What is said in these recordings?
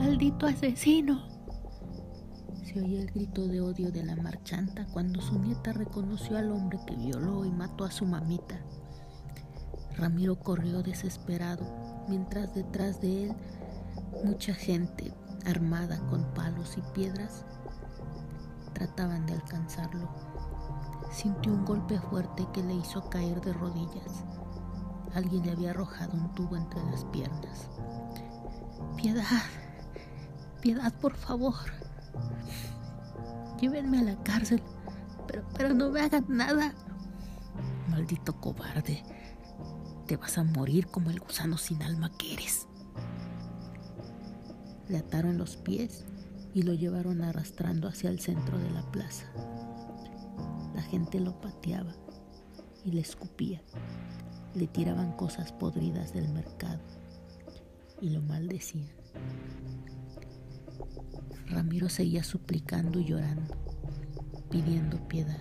¡Maldito asesino! Se oía el grito de odio de la marchanta cuando su nieta reconoció al hombre que violó y mató a su mamita. Ramiro corrió desesperado, mientras detrás de él mucha gente armada con palos y piedras trataban de alcanzarlo. Sintió un golpe fuerte que le hizo caer de rodillas. Alguien le había arrojado un tubo entre las piernas. Piedad, piedad, por favor. Llévenme a la cárcel, pero, pero no me hagan nada. Maldito cobarde, te vas a morir como el gusano sin alma que eres. Le ataron los pies y lo llevaron arrastrando hacia el centro de la plaza. La gente lo pateaba y le escupía. Le tiraban cosas podridas del mercado y lo maldecían. Ramiro seguía suplicando y llorando, pidiendo piedad.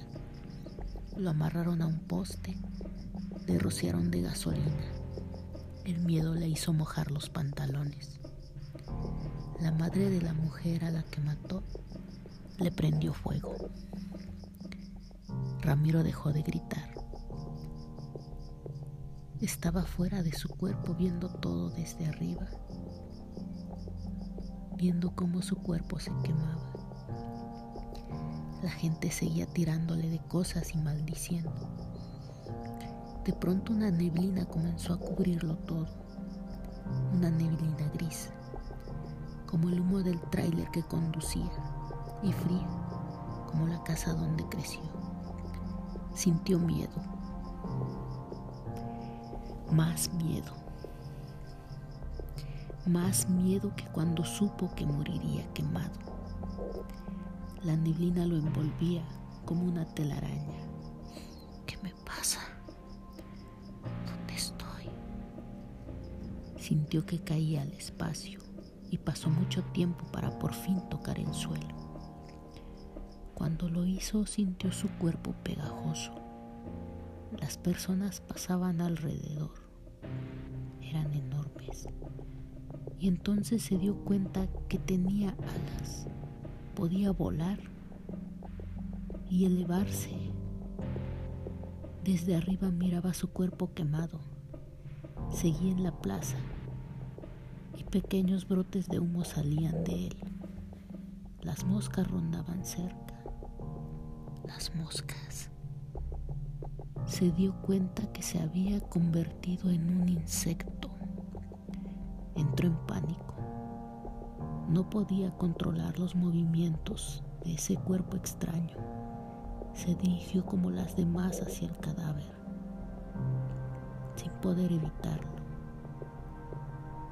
Lo amarraron a un poste, le rociaron de gasolina. El miedo le hizo mojar los pantalones. La madre de la mujer a la que mató le prendió fuego. Ramiro dejó de gritar. Estaba fuera de su cuerpo viendo todo desde arriba, viendo cómo su cuerpo se quemaba. La gente seguía tirándole de cosas y maldiciendo. De pronto una neblina comenzó a cubrirlo todo, una neblina gris como el humo del tráiler que conducía, y frío, como la casa donde creció. Sintió miedo, más miedo, más miedo que cuando supo que moriría quemado. La neblina lo envolvía como una telaraña. ¿Qué me pasa? ¿Dónde estoy? Sintió que caía al espacio y pasó mucho tiempo para por fin tocar el suelo. Cuando lo hizo sintió su cuerpo pegajoso. Las personas pasaban alrededor. Eran enormes. Y entonces se dio cuenta que tenía alas. Podía volar y elevarse. Desde arriba miraba su cuerpo quemado. Seguía en la plaza Pequeños brotes de humo salían de él. Las moscas rondaban cerca. Las moscas. Se dio cuenta que se había convertido en un insecto. Entró en pánico. No podía controlar los movimientos de ese cuerpo extraño. Se dirigió como las demás hacia el cadáver, sin poder evitarlo.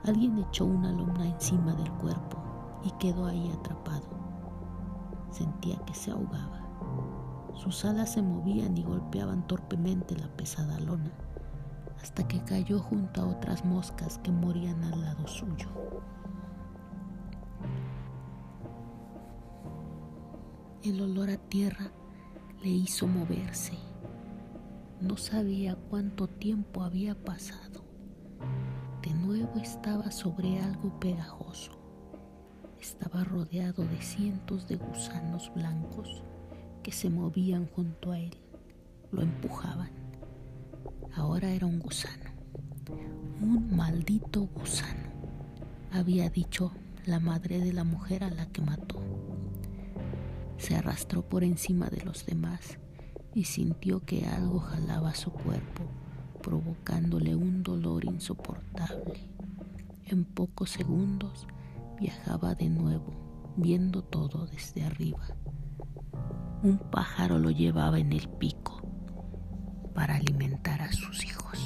Alguien echó una lona encima del cuerpo y quedó ahí atrapado. Sentía que se ahogaba. Sus alas se movían y golpeaban torpemente la pesada lona, hasta que cayó junto a otras moscas que morían al lado suyo. El olor a tierra le hizo moverse. No sabía cuánto tiempo había pasado de nuevo estaba sobre algo pegajoso. Estaba rodeado de cientos de gusanos blancos que se movían junto a él. Lo empujaban. Ahora era un gusano. Un maldito gusano, había dicho la madre de la mujer a la que mató. Se arrastró por encima de los demás y sintió que algo jalaba su cuerpo provocándole un dolor insoportable. En pocos segundos viajaba de nuevo, viendo todo desde arriba. Un pájaro lo llevaba en el pico para alimentar sus hijos.